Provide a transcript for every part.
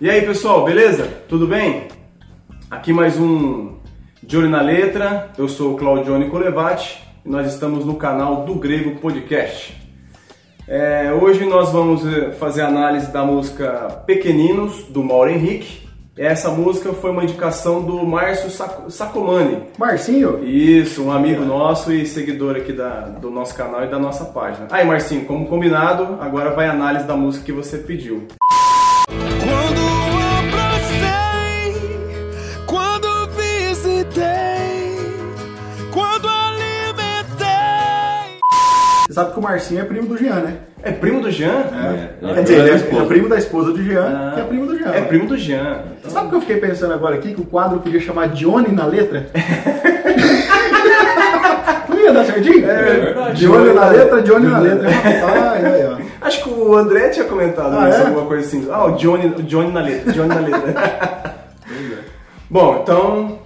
E aí pessoal, beleza? Tudo bem? Aqui mais um De Olho na Letra, eu sou o Claudione Colevati e nós estamos no canal do Grego Podcast. É, hoje nós vamos eh, fazer a análise da música Pequeninos, do Mauro Henrique. Essa música foi uma indicação do Márcio Sac- Sacomani. Marcinho? Isso, um amigo nosso e seguidor aqui da, do nosso canal e da nossa página. Aí, Marcinho, como combinado, agora vai a análise da música que você pediu. Quando sabe que o Marcinho é primo do Jean, né? É primo do Jean? É. é Quer dizer, primo ele da é, esposa. ele é primo da esposa do Jean, Ah. que é primo do Jean. É primo do Jean. Você sabe o que eu fiquei pensando agora aqui? Que o quadro podia chamar Johnny na letra? Não ia dar certinho? É verdade. Johnny na letra, Johnny na letra. Ai, ai, ai. Acho que o André tinha comentado Ah, isso, é? alguma coisa assim. Ah, o Johnny, o Johnny na letra, Johnny na letra. Bom, então,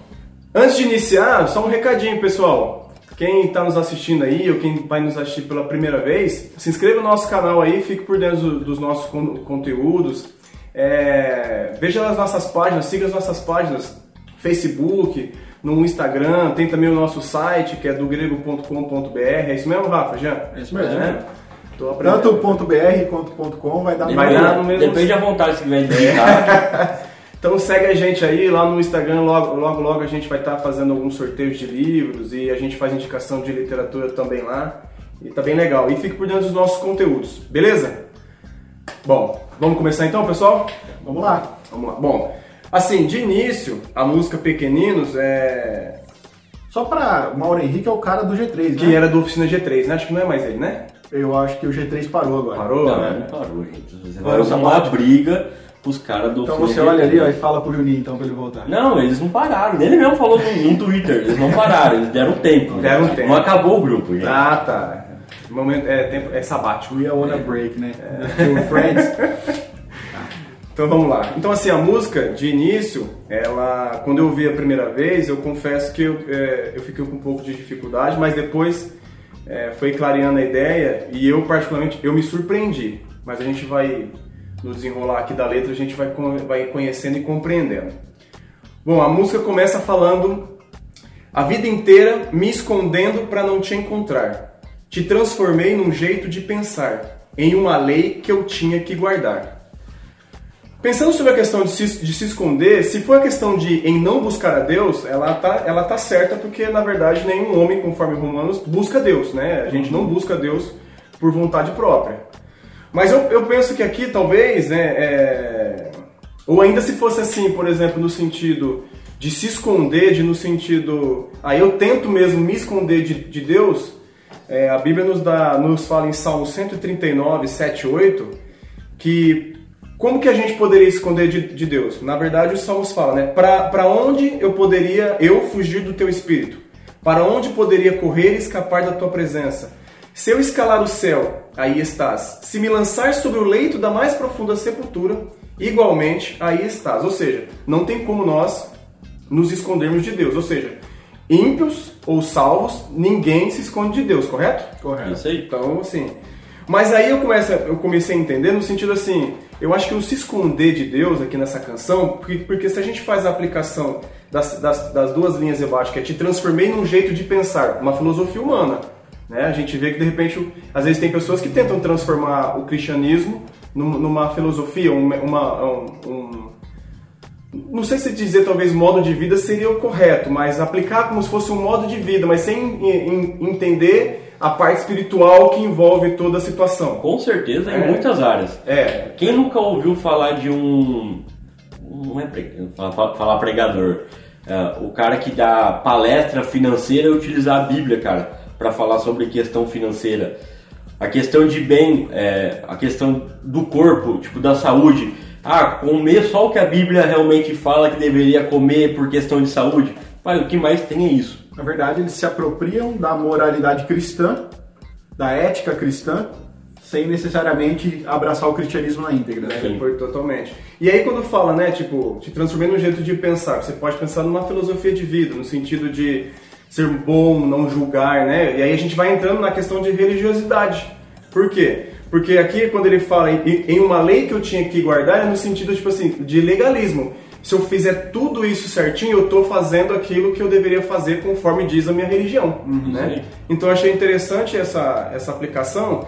antes de iniciar, só um recadinho, pessoal. Quem está nos assistindo aí, ou quem vai nos assistir pela primeira vez, se inscreva no nosso canal aí, fique por dentro do- dos nossos con- conteúdos. É, veja as nossas páginas, siga as nossas páginas, Facebook, no Instagram, tem também o nosso site, que é do grego.com.br. É isso mesmo, Rafa? Já? É isso mesmo. É? Aprendendo. Tanto o .br quanto o .com vai dar Vai dar no mesmo- depende da vontade que quiser digitar. Então segue a gente aí lá no Instagram, logo logo, logo a gente vai estar fazendo alguns sorteios de livros e a gente faz indicação de literatura também lá. E tá bem legal. E fique por dentro dos nossos conteúdos, beleza? Bom, vamos começar então, pessoal? Vamos lá. Vamos lá. Bom, assim, de início, a música Pequeninos é. Só pra... O Mauro Henrique é o cara do G3, que né? era do Oficina G3, né? Acho que não é mais ele, né? Eu acho que o G3 parou agora. Parou? Não, né? não parou, gente. Parou usar uma briga pros caras do Então Fluminense. você olha ali ó, e fala pro Juninho então pra ele voltar. Não, eles não pararam. Ele mesmo falou no, no Twitter, eles não pararam, eles deram tempo. Deram tempo. Não acabou o grupo, gente. Ah, tá. Momento, é, tempo, é sabático. We are on a break, né? Do Friends. Então vamos lá. Então assim, a música de início, ela, quando eu ouvi a primeira vez, eu confesso que eu, é, eu fiquei com um pouco de dificuldade, mas depois é, foi clareando a ideia e eu particularmente eu me surpreendi. Mas a gente vai no desenrolar aqui da letra, a gente vai, vai conhecendo e compreendendo. Bom, a música começa falando a vida inteira me escondendo para não te encontrar. Te transformei num jeito de pensar, em uma lei que eu tinha que guardar. Pensando sobre a questão de se, de se esconder, se for a questão de em não buscar a Deus, ela tá, ela tá certa porque na verdade nenhum homem, conforme Romanos, busca Deus, né? A gente não busca Deus por vontade própria. Mas eu, eu penso que aqui talvez, né, é, ou ainda se fosse assim, por exemplo, no sentido de se esconder, de no sentido, aí eu tento mesmo me esconder de, de Deus, é, a Bíblia nos, dá, nos fala em Salmo 139, 7, 8, que como que a gente poderia esconder de, de Deus? Na verdade, os Salmos falam, né? Para onde eu poderia eu fugir do teu espírito? Para onde poderia correr e escapar da tua presença? Se eu escalar o céu, aí estás. Se me lançar sobre o leito da mais profunda sepultura, igualmente aí estás. Ou seja, não tem como nós nos escondermos de Deus. Ou seja, ímpios ou salvos, ninguém se esconde de Deus, correto? Correto. Isso aí. Então, assim. Mas aí eu, começo, eu comecei a entender no sentido assim, eu acho que o se esconder de Deus aqui nessa canção, porque, porque se a gente faz a aplicação das, das, das duas linhas abaixo, que é te transformei num jeito de pensar, uma filosofia humana. Né? A gente vê que de repente, às vezes tem pessoas que tentam transformar o cristianismo num- numa filosofia, uma, uma- um, não sei se dizer talvez modo de vida seria o correto, mas aplicar como se fosse um modo de vida, mas sem em- em- entender a parte espiritual que envolve toda a situação. Com certeza, em É. muitas áreas. É, Quem nunca ouviu falar de um. Não é pre... falar, falar pregador. É, o cara que dá palestra financeira e utilizar a Bíblia, cara, para falar sobre questão financeira. A questão de bem, é, a questão do corpo, tipo da saúde. Ah, comer só o que a Bíblia realmente fala que deveria comer por questão de saúde. Pai, o que mais tem é isso. Na verdade, eles se apropriam da moralidade cristã, da ética cristã, sem necessariamente abraçar o cristianismo na íntegra. né? Totalmente. E aí quando fala, né, tipo, te transformei num jeito de pensar, você pode pensar numa filosofia de vida, no sentido de ser bom, não julgar, né? E aí a gente vai entrando na questão de religiosidade. Por quê? Porque aqui, quando ele fala em, uma lei que eu tinha que guardar, é no sentido, tipo assim, de legalismo. Se eu fizer tudo isso certinho, eu estou fazendo aquilo que eu deveria fazer conforme diz a minha religião. né? sim. Então eu achei interessante essa, essa aplicação.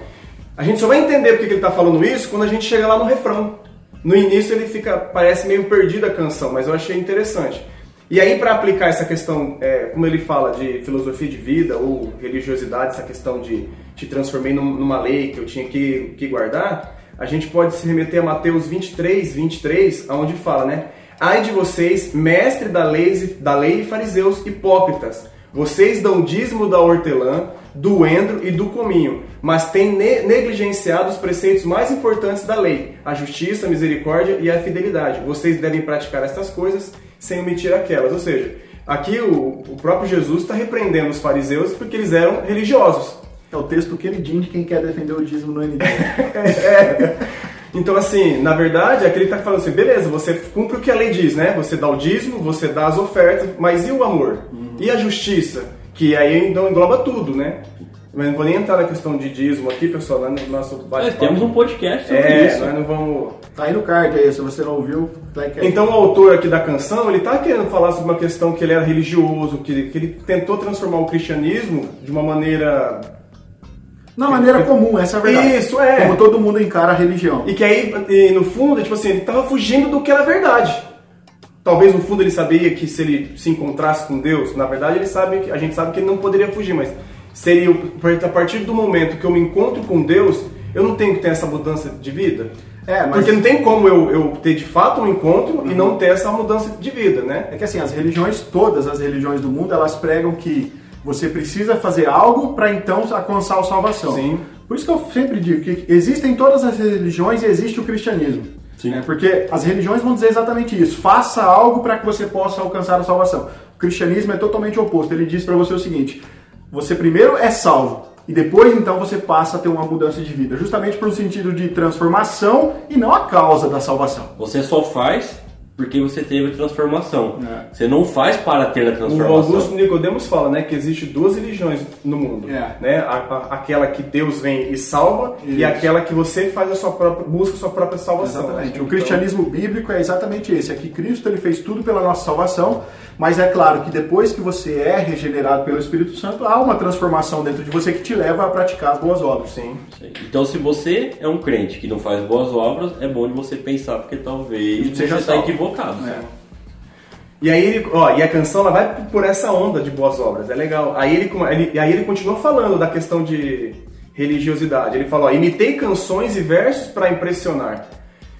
A gente só vai entender porque que ele está falando isso quando a gente chega lá no refrão. No início ele fica, parece meio perdido a canção, mas eu achei interessante. E aí para aplicar essa questão, é, como ele fala de filosofia de vida ou religiosidade, essa questão de te transformei num- numa lei que eu tinha que, que guardar, a gente pode se remeter a Mateus 23, 23, onde fala, né? Ai de vocês, mestre da lei, da lei e fariseus hipócritas, vocês dão dízimo da hortelã, do endro e do cominho, mas têm ne- negligenciado os preceitos mais importantes da lei, a justiça, a misericórdia e a fidelidade. Vocês devem praticar estas coisas sem omitir aquelas. Ou seja, aqui o, o próprio Jesus está repreendendo os fariseus porque eles eram religiosos. É o texto queridinho de quem quer defender o dízimo no ND. Então, assim, na verdade, aquele está falando assim, beleza, você cumpre o que a lei diz, né? Você dá o dízimo, você dá as ofertas, mas e o amor? E a justiça? Que aí então engloba tudo, né? Mas não vou nem entrar na questão de dízimo aqui, pessoal, lá no nosso Nós bate-papo. temos um podcast sobre É, isso. nós não vamos... Tá aí no card aí, se você não ouviu, clique aí. Então o autor aqui da canção, ele tá querendo falar sobre uma questão que ele era religioso, que ele, que ele tentou transformar o cristianismo de uma maneira... Na maneira comum, essa é a verdade. Isso, é. Como todo mundo encara a religião. E que aí, e no fundo, tipo assim, ele tava fugindo do que era verdade. Talvez no fundo ele sabia que se ele se encontrasse com Deus, na verdade ele sabe, que- a gente sabe que ele não poderia fugir, mas seria a partir do momento que eu me encontro com Deus, eu não tenho que ter essa mudança de vida. É, mas- Porque não tem como eu, eu ter de fato um encontro e não ter essa mudança de vida, né? É que assim, as religiões, todas as religiões do mundo, elas pregam que você precisa fazer algo para então alcançar a salvação. Sim. Por isso que eu sempre digo que existem todas as religiões e existe o cristianismo. Sim. né? Porque as religiões vão dizer exatamente isso. Faça algo para que você possa alcançar a salvação. O cristianismo é totalmente oposto. Ele diz para você o seguinte: você primeiro é salvo e depois então você passa a ter uma mudança de vida, justamente por um sentido de transformação e não a causa da salvação. Você só faz porque você teve a transformação. É. Você não faz para ter a O transformação. Augusto Nicodemos fala, né, que existe duas religiões no mundo, É. né? A- a- aquela que Deus vem e salva e Isso. aquela que você faz a sua própria busca a sua própria salvação. Exatamente. Então, O cristianismo bíblico é exatamente esse. Aqui Cristo ele fez tudo pela nossa salvação, mas é claro que depois que você é regenerado pelo Espírito Santo, há uma transformação dentro de você que te leva a praticar as boas obras. sim. Então, se você é um crente que não faz boas obras, é bom de você pensar, porque talvez você Seja está equivocado. É. E aí ele, ó, e a canção ela vai por essa onda de boas obras, é legal. Aí ele, ele- e aí ele continua falando da questão de religiosidade. Ele fala, ó, imitei canções e versos para impressionar.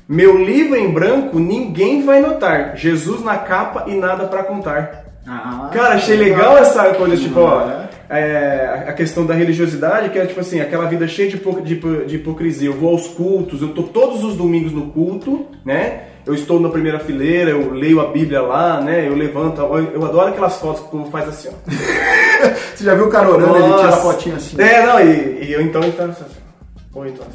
Meu livro em branco ninguém vai notar. Jesus na capa e nada para contar. Ah, Cara, achei legal essa coisa, tipo, ó, É. é, a questão da religiosidade, que é tipo assim, aquela vida cheia de, de de hipocrisia. Eu vou aos cultos, eu tô todos os domingos no culto, né? Eu estou na primeira fileira, eu leio a Bíblia lá, né? Eu levanto, eu, adoro aquelas fotos que o povo faz assim, ó. Você já viu o cara orando, ele tira a fotinha assim. É, não, e, e eu então, então, assim, Oi, então.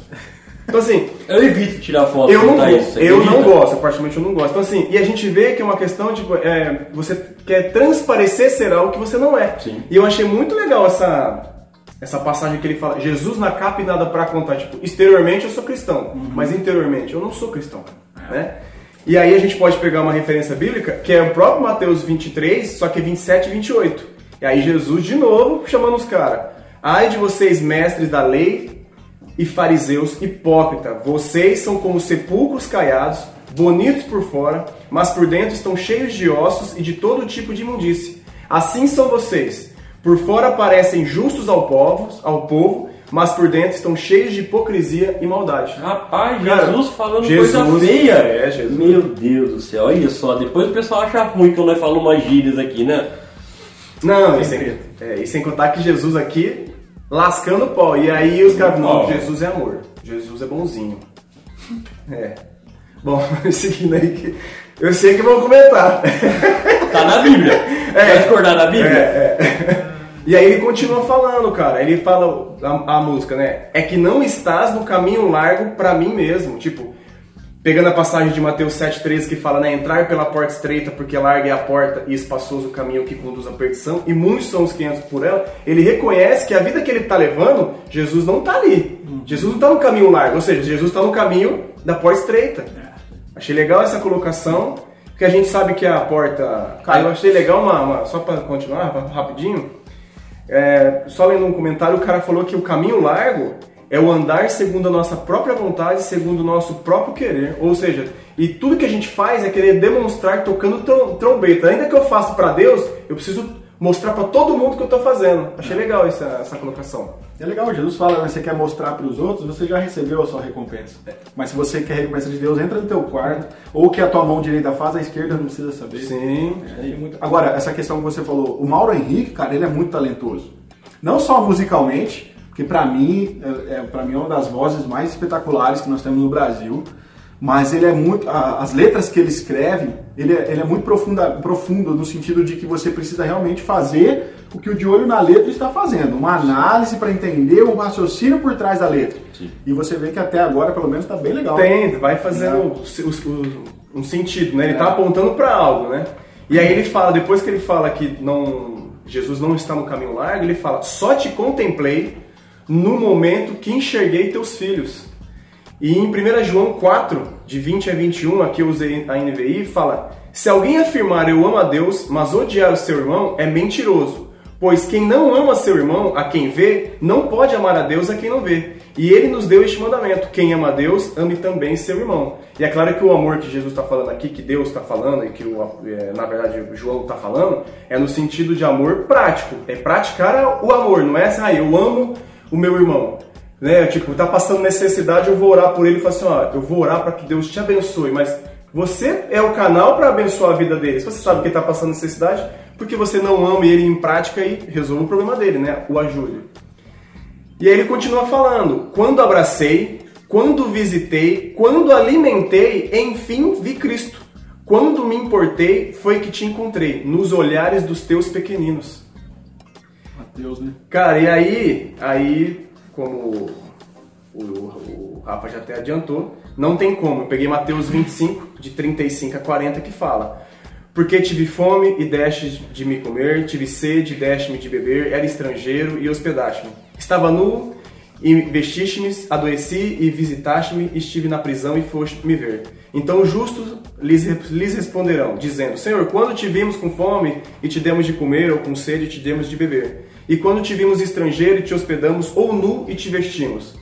Então assim, Eu evito tirar foto eu não, go- isso. eu não gosto, particularmente eu não gosto. Então assim, e a gente vê que é uma questão de é, você quer transparecer ser algo que você não é. Sim. E eu achei muito legal essa essa passagem que ele fala, Jesus na capa e nada pra contar. Tipo, exteriormente eu sou cristão, mas interiormente eu não sou cristão, né? E aí a gente pode pegar uma referência bíblica, que é o próprio Mateus 23, só que é 27 e 28. E aí Jesus de novo chamando os caras. Ai de vocês, mestres da lei e fariseus hipócrita, vocês são como sepulcros caiados, bonitos por fora, mas por dentro estão cheios de ossos e de todo tipo de imundície. Assim são vocês. Por fora parecem justos ao povo, ao povo, mas por dentro estão cheios de hipocrisia e maldade. Rapaz, Cara, Jesus falando Jesus, coisa feia. é, Jesus. Meu Deus do céu, olha só. Depois o pessoal acha ruim que eu não falo umas gírias aqui, né? Não, e sem, é, e sem contar que Jesus aqui lascando o pau. E aí os caras, não. Jesus é amor, Jesus é bonzinho. É. Bom, seguindo aí que. Eu sei que vão comentar. Tá na Bíblia. É. Vai discordar da Bíblia? É, E aí ele continua falando, cara. Ele fala a, a música, né? É que não estás no caminho largo pra mim mesmo. Tipo, pegando a passagem de Mateus 7,13 que fala, né, entrar pela porta estreita, porque larga é a porta e espaçoso o caminho que conduz à perdição, e muitos são os que entram por ela, ele reconhece que a vida que ele está levando, Jesus não está ali. Jesus não está no caminho largo, ou seja, Jesus está no caminho da porta estreita. Achei legal essa colocação, porque a gente sabe que a porta. Cara, eu achei legal uma. uma- só para continuar rapidinho. é, só lendo um comentário, o cara falou que o caminho largo é o andar segundo a nossa própria vontade, segundo o nosso próprio querer. Ou seja, e tudo que a gente faz é querer demonstrar tocando trom- trombeta. Ainda que eu faça para Deus, eu preciso mostrar para todo mundo que eu tô fazendo. Achei legal essa, essa colocação. É legal, Jesus fala, né, você quer mostrar para os outros, você já recebeu a sua recompensa. Mas se você quer a recompensa de Deus, entra no teu quarto, ou o que a tua mão direita faz, a esquerda não precisa saber. Sim. É, muito- Agora, essa questão que você falou, o Mauro Henrique, cara, ele é muito talentoso. Não só musicalmente, que pra mim, é, é, pra mim é uma das vozes mais espetaculares que nós temos no Brasil, mas ele é muito, as letras que ele escreve, ele é, ele é muito profunda, profundo no sentido de que você precisa realmente fazer o que o de olho na letra está fazendo, uma análise para entender o raciocínio por trás da letra. Sim. E você vê que até agora, pelo menos, tá bem legal. Tem, vai fazendo o- o- o- um sentido, né? Ele É. tá apontando para algo, né? E aí ele fala, depois que ele fala que não, Jesus não está no caminho largo, ele fala: "Só te contemplei no momento que enxerguei teus filhos". E em 1 João 4, de 20 a 21, aqui eu usei a NVI, fala: Se alguém afirmar eu amo a Deus, mas odiar o seu irmão, é mentiroso. Pois quem não ama seu irmão, a quem vê, não pode amar a Deus a quem não vê. E ele nos deu este mandamento: quem ama a Deus, ame também seu irmão. E é claro que o amor que Jesus está falando aqui, que Deus está falando, e que é, na verdade João está falando, é no sentido de amor prático. É praticar o amor, não é assim, ah, eu amo o meu irmão né? Tipo, tá passando necessidade, eu vou orar por ele e falar assim, ó, eu vou orar para que Deus te abençoe, mas você é o canal para abençoar a vida dele. Se você sabe que ele tá passando necessidade, porque você não ama ele em prática e resolve o problema dele, né? O ajude. E aí ele continua falando: quando abracei, quando visitei, quando alimentei, enfim vi Cristo. Quando me importei, foi que te encontrei, nos olhares dos teus pequeninos. Mateus, né? Cara, e aí, aí como o, o Rafa já até adiantou, não tem como. Eu peguei Mateus 25, de 35 a 40, que fala: Porque tive fome e deste de me comer, tive sede e deste-me de beber, era estrangeiro e hospedaste-me. Estava nu e vestiste-me, adoeci e visitaste-me, estive na prisão e foste me ver. Então os justos lhes, lhes responderão, dizendo: Senhor, quando te vimos com fome e te demos de comer, ou com sede e te demos de beber? E quando te vimos estrangeiro e te hospedamos, ou nu e te vestimos?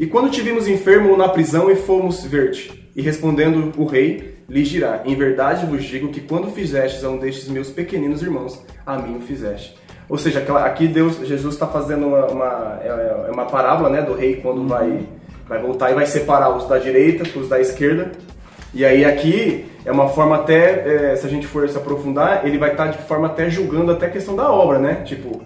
E quando te vimos enfermo ou na prisão e fomos ver-te? E respondendo o rei, lhes dirá: Em verdade vos digo que quando fizestes a um destes meus pequeninos irmãos, a mim o fizeste. Ou seja, aqui Deus, Jesus está fazendo uma, uma, é- é uma parábola né, do rei quando vai, vai voltar e vai separar os da direita com os da esquerda. E aí aqui é uma forma até, é, se a gente for se aprofundar, ele vai estar de forma até julgando até a questão da obra, né? Tipo,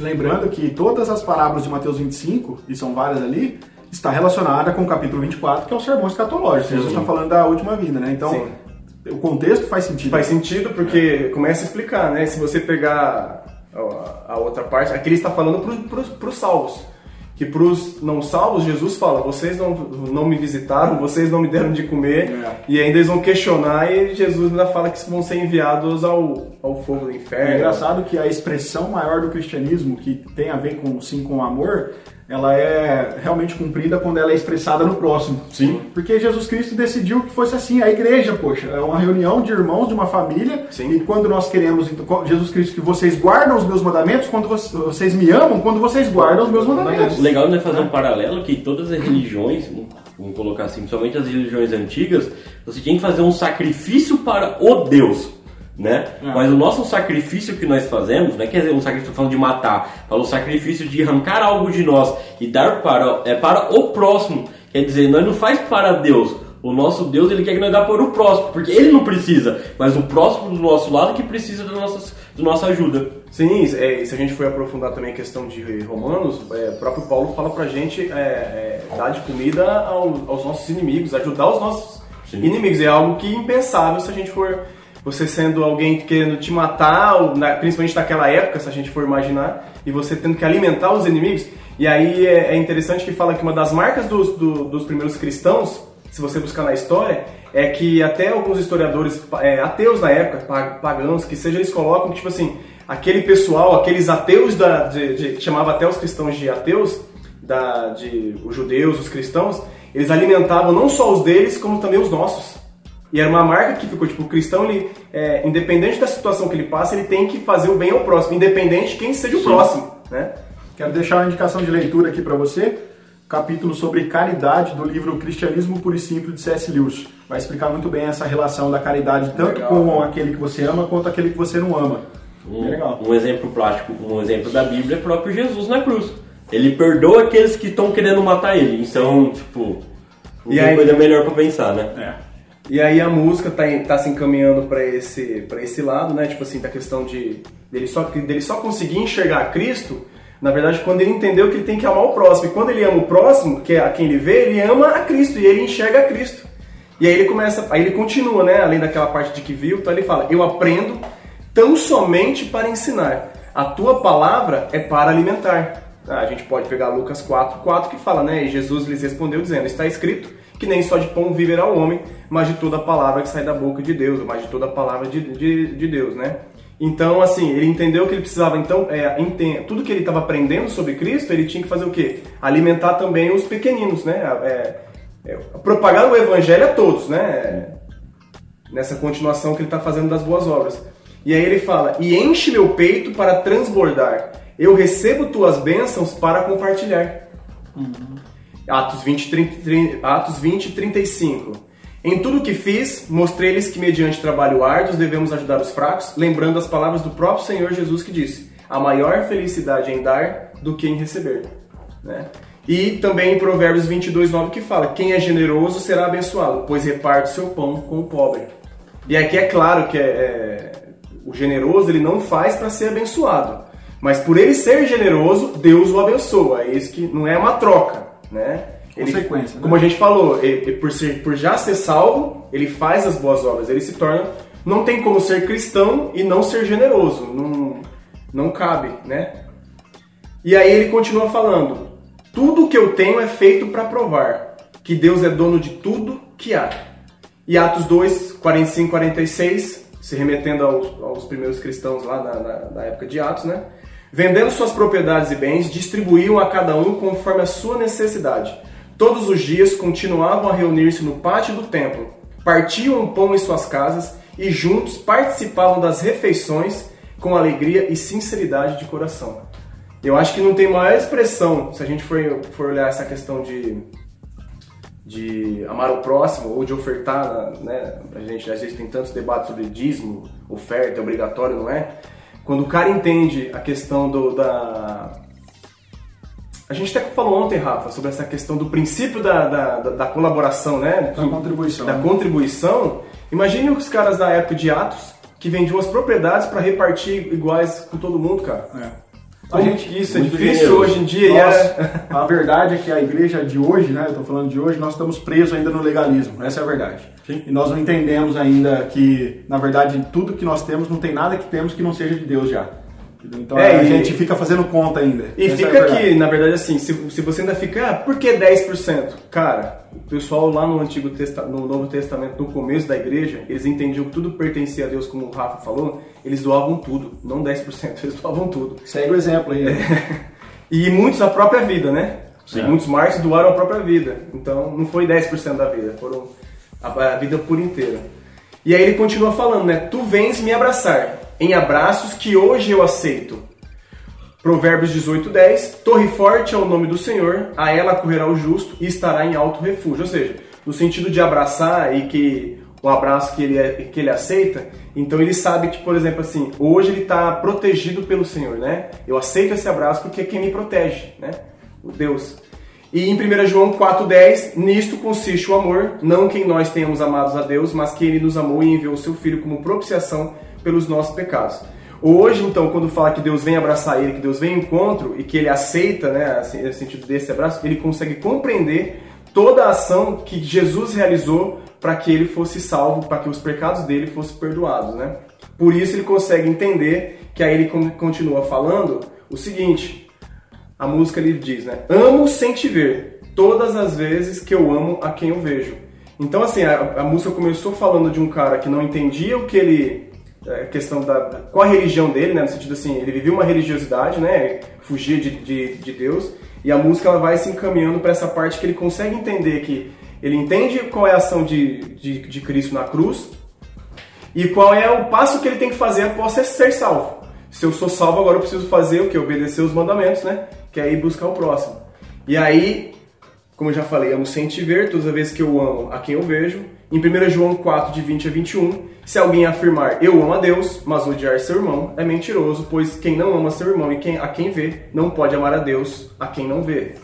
Lembrando que todas as parábolas de Mateus 25, e são várias ali, está relacionada com o capítulo 24, que é o sermão escatológico. Jesus está falando da última vinda, né? Então, Sim. o contexto faz sentido. Faz sentido porque começa a explicar, né? Se você pegar a outra parte, aqui ele está falando para os salvos. Que para os não salvos, Jesus fala: vocês não, não me visitaram, vocês não me deram de comer, É. e ainda eles vão questionar, e Jesus ainda fala que vão ser enviados ao, ao fogo do inferno. É engraçado que a expressão maior do cristianismo, que tem a ver com sim com o amor, ela é realmente cumprida quando ela é expressada no próximo. Sim. Porque Jesus Cristo decidiu que fosse assim. A igreja, poxa, é uma reunião de irmãos de uma família. Sim. E quando nós queremos, então, Jesus Cristo, que vocês guardam os meus mandamentos, quando vocês, vocês me amam, quando vocês guardam os meus mandamentos. O legal é fazer um paralelo que todas as religiões, vamos colocar assim, principalmente as religiões antigas, você tinha que fazer um sacrifício para o Deus. Né? É. Mas o nosso sacrifício que nós fazemos, não é quer dizer um sacrifício falando de matar, fala o sacrifício de arrancar algo de nós e dar para é para o próximo. Quer dizer, nós não faz para Deus. O nosso Deus ele quer que nós dá para o próximo, porque ele não precisa, mas o próximo do nosso lado que precisa da nossa, da nossa ajuda. Sim, é, se a gente for aprofundar também a questão de Romanos, é, o próprio Paulo fala pra gente é, é, dar de comida ao- aos nossos inimigos, ajudar os nossos Sim. inimigos. É algo que é impensável se a gente for. Você sendo alguém querendo te matar, principalmente naquela época, se a gente for imaginar, e você tendo que alimentar os inimigos. E aí é, é interessante que fala que uma das marcas dos, do- dos primeiros cristãos se você buscar na história, é que até alguns historiadores é, ateus na época, pa- pagãos, que seja, eles colocam que, tipo assim, aquele pessoal, aqueles ateus da, de, de- que chamava até os cristãos de ateus, da, de os judeus, os cristãos, eles alimentavam não só os deles, como também os nossos. E era uma marca que ficou, tipo, o cristão, ele, é, independente da situação que ele passa, ele tem que fazer o bem ao próximo, independente de quem seja o próximo, né? Quero deixar uma indicação de leitura aqui para você, capítulo sobre caridade do livro Cristianismo Puro e Simples de C.S. Lewis. Vai explicar muito bem essa relação da caridade, tanto Legal. com aquele que você ama quanto aquele que você não ama. Um, legal. um exemplo prático, um exemplo da Bíblia é o próprio Jesus na cruz. Ele perdoa aqueles que estão querendo matar ele. Então, tipo, não E tem aí- coisa melhor pra pensar, né? É. E aí a música tá, tá se encaminhando para esse, esse lado, né? Tipo assim, da questão de dele só, dele só conseguir enxergar Cristo, na verdade, quando ele entendeu que ele tem que amar o próximo. E quando ele ama o próximo, que é a quem ele vê, ele ama a Cristo e ele enxerga a Cristo. E aí ele começa, aí ele continua, né? Além daquela parte de que viu, então ele fala: Eu aprendo tão somente para ensinar. A tua palavra é para alimentar. Ah, a gente pode pegar Lucas 4, 4 que fala, né? E Jesus lhes respondeu dizendo: Está escrito que nem só de pão viverá o homem, mas de toda palavra que sai da boca de Deus, mas de toda palavra de, de, de Deus, né? Então, assim, ele entendeu que ele precisava, então, é, enten- tudo que ele estava aprendendo sobre Cristo, ele tinha que fazer o quê? Alimentar também os pequeninos, né? É, é, propagar o evangelho a todos, né? Nessa continuação que ele está fazendo das boas obras. E aí ele fala: E enche meu peito para transbordar, eu recebo tuas bênçãos para compartilhar. Atos 20, 30, 30, Atos 20, 35. Em tudo que fiz, mostrei-lhes que, mediante trabalho árduo, devemos ajudar os fracos, lembrando as palavras do próprio Senhor Jesus que disse: A maior felicidade é em dar do que em receber. Né? E também em Provérbios 22, 9 que fala: Quem é generoso será abençoado, pois reparte seu pão com o pobre. E aqui é claro que é, é, o generoso ele não faz para ser abençoado, mas por ele ser generoso, Deus o abençoa. É isso que não é uma troca, né? Ele, Consequência, né? Como a gente falou, ele- por, ser, por já ser salvo, ele faz as boas obras, ele se torna. Não tem como ser cristão e não ser generoso, não, não cabe, né? E aí ele continua falando: Tudo que eu tenho é feito para provar que Deus é dono de tudo que há. E Atos 2, 45, 46, se remetendo aos, aos primeiros cristãos lá na, na- na época de Atos, né? Vendendo suas propriedades e bens, distribuíam a cada um conforme a sua necessidade. Todos os dias continuavam a reunir-se no pátio do templo, partiam o pão em suas casas e juntos participavam das refeições com alegria e sinceridade de coração. Eu acho que não tem maior expressão, se a gente for, for olhar essa questão de, de amar o próximo ou de ofertar, né? A gente, às vezes tem tantos debates sobre dízimo, oferta, é obrigatório, não é? Quando o cara entende a questão do, da... A gente até falou ontem, Rafa, sobre essa questão do princípio da, da, da- colaboração, né? Da contribuição. Da contribuição. Imagine os caras da época de Atos que vendiam as propriedades para repartir iguais com todo mundo, cara. É. A gente, isso é difícil generoso. hoje em dia. é- a verdade é que a igreja de hoje, né? Eu tô falando de hoje, nós estamos presos ainda no legalismo. Essa é a verdade. E nós não entendemos ainda que, na verdade, tudo que nós temos, não tem nada que temos que não seja de Deus já. Então É, a e- gente fica fazendo conta ainda. E Essa é fica verdade. aqui, na verdade, assim, se, se você ainda fica, ah, por que 10%? Cara, o pessoal lá no Antigo Testa- no Novo Testamento, no começo da igreja, eles entendiam que tudo pertencia a Deus, como o Rafa falou, eles doavam tudo, não 10%, eles doavam tudo. Segue o exemplo aí. E muitos a própria vida, né? Sim. Muitos mártires doaram a própria vida. Então não foi 10% da vida, foram a, a vida por inteira. E aí ele continua falando, né? Tu vens me abraçar em abraços que hoje eu aceito. Provérbios 18, 10. Torre forte é o nome do Senhor, a ela correrá o justo e estará em alto refúgio. Ou seja, no sentido de abraçar e que o abraço que ele, é- que ele aceita, então ele sabe que, por exemplo, assim, hoje ele está protegido pelo Senhor, né? Eu aceito esse abraço porque é quem me protege, né? O Deus. E em 1 João 4,10, nisto consiste o amor, não que nós tenhamos amados a Deus, mas que ele nos amou e enviou o seu Filho como propiciação pelos nossos pecados. Hoje, então, quando fala que Deus vem abraçar ele, que Deus vem em encontro e que ele aceita, né, assim, no sentido desse abraço, ele consegue compreender toda a ação que Jesus realizou para que ele fosse salvo, para que os pecados dele fossem perdoados, né? Por isso ele consegue entender que aí ele con- continua falando o seguinte, a música ele diz, né? Amo sem te ver, todas as vezes que eu amo a quem eu vejo. Então, assim, a, a música começou falando de um cara que não entendia o que ele. A questão da. qual a religião dele, né? No sentido assim, ele vivia uma religiosidade, né? Fugia de, de, de Deus. E a música ela vai se encaminhando para essa parte que ele consegue entender que ele entende qual é a ação de, de, de Cristo na cruz e qual é o passo que ele tem que fazer após ser salvo. Se eu sou salvo, agora eu preciso fazer o que? Obedecer os mandamentos, né? Que é ir buscar o próximo. E aí, como eu já falei, amo sem te ver, todas as vezes que eu amo a quem eu vejo. Em 1 João 4, de 20 a 21, se alguém afirmar eu amo a Deus, mas odiar seu irmão, é mentiroso, pois quem não ama seu irmão e quem, a quem vê, não pode amar a Deus a quem não vê.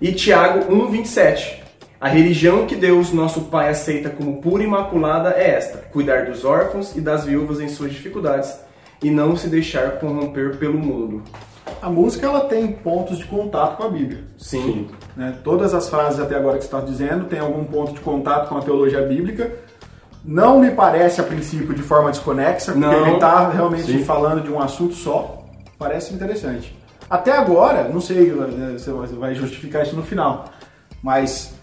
E Tiago 1, 27. A religião que Deus, nosso Pai, aceita como pura e imaculada é esta: cuidar dos órfãos e das viúvas em suas dificuldades e não se deixar corromper pelo mundo. A música ela tem pontos de contato com a Bíblia. Sim. Né? Todas as frases até agora que você está dizendo tem algum ponto de contato com a teologia bíblica. Não me parece a princípio de forma desconexa, porque Não. ele está realmente Sim. falando de um assunto só. Parece interessante. Até agora, não sei, né, você vai justificar isso no final, mas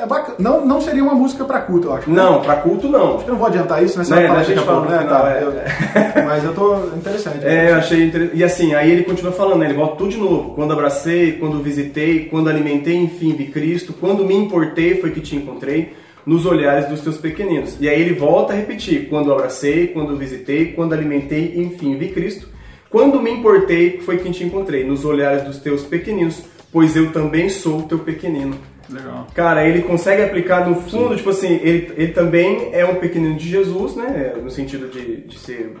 é bacana. Não, não seria uma música para culto, eu acho. Não, pra culto não. Eu não vou adiantar isso, né? Você Né, vai falar pouco, no né? final, Tá, é. eu- Mas eu tô interessante. É, eu achei interessante. E assim, aí ele continua falando, né? Ele volta tudo de novo. Quando abracei, quando visitei, quando alimentei, enfim, vi Cristo. Quando me importei, foi que te encontrei nos olhares dos teus pequeninos. E aí ele volta a repetir. Quando abracei, quando visitei, quando alimentei, enfim, vi Cristo. Quando me importei, foi que te encontrei nos olhares dos teus pequeninos, pois eu também sou teu pequenino. Legal. Cara, ele consegue aplicar no fundo, tipo assim, ele, ele também é um pequenino de Jesus, né? No sentido de, de ser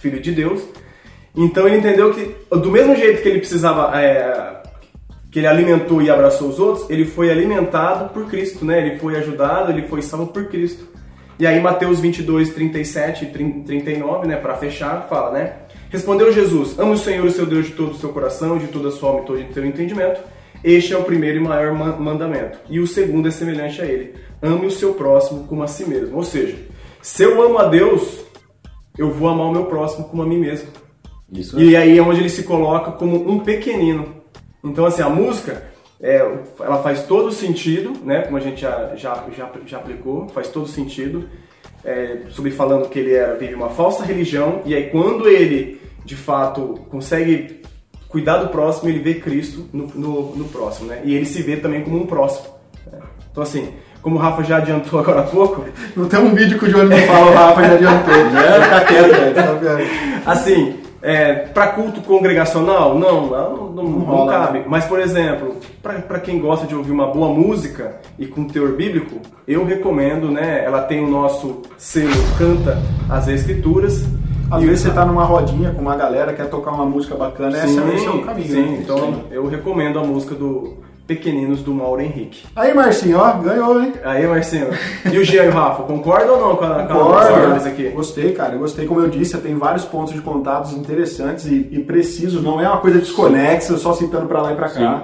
filho de Deus. Então ele entendeu que, do mesmo jeito que ele precisava, é, que ele alimentou e abraçou os outros, ele foi alimentado por Cristo, né? Ele foi ajudado, ele foi salvo por Cristo. E aí Mateus 22, 37 e 30 39, né, para fechar, fala, né? Respondeu Jesus, ame o Senhor, o seu Deus, de todo o seu coração, de toda a sua alma e todo o seu entendimento. Este é o primeiro e maior ma- mandamento. E o segundo é semelhante a ele. Ame o seu próximo como a si mesmo. Ou seja, se eu amo a Deus, eu vou amar o meu próximo como a mim mesmo. Isso E aí é onde ele se coloca como um pequenino. Então, assim, a música, é, ela faz todo sentido, né? Como a gente já, já, já, já aplicou, faz todo sentido. É, sobre falando que ele era, teve uma falsa religião, e aí quando ele, de fato, consegue cuidar do próximo, ele vê Cristo no, no, no próximo, né? E ele se vê também como um próximo. né? Então, assim, como o Rafa já adiantou agora há pouco, Não tem um vídeo que o Johnny não fala, o Rafa já adiantou. Né? Quieto, velho. Tá vendo? Assim, é, para culto congregacional, não, não, não, não rola, cabe. Mas, por exemplo, para quem gosta de ouvir uma boa música e com teor bíblico, eu recomendo, né? Ela tem o nosso selo Canta as Escrituras. Às vezes você tá numa rodinha com uma galera, quer tocar uma música bacana, essa Sim, esse é o caminho. sim, né? então eu recomendo a música do Pequeninos do Mauro Henrique. Aí, Marcinho, ó, ganhou, hein? Aí, Marcinho, e o Jean e o Rafa, concordam ou não com a, com a aqui? Gostei, cara. Eu Gostei, como eu disse, tem vários pontos de contatos interessantes e, e precisos. Não é uma coisa desconexa, só citando pra lá e pra cá.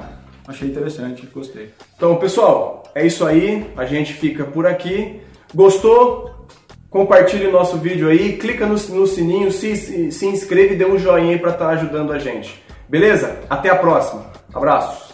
Achei interessante, gostei. Então, pessoal, é isso aí. A gente fica por aqui. Gostou? Compartilhe nosso vídeo aí, clica no, no sininho, se, se, se inscreve e dê um joinha aí para estar ajudando a gente. Beleza? Até a próxima. Abraços.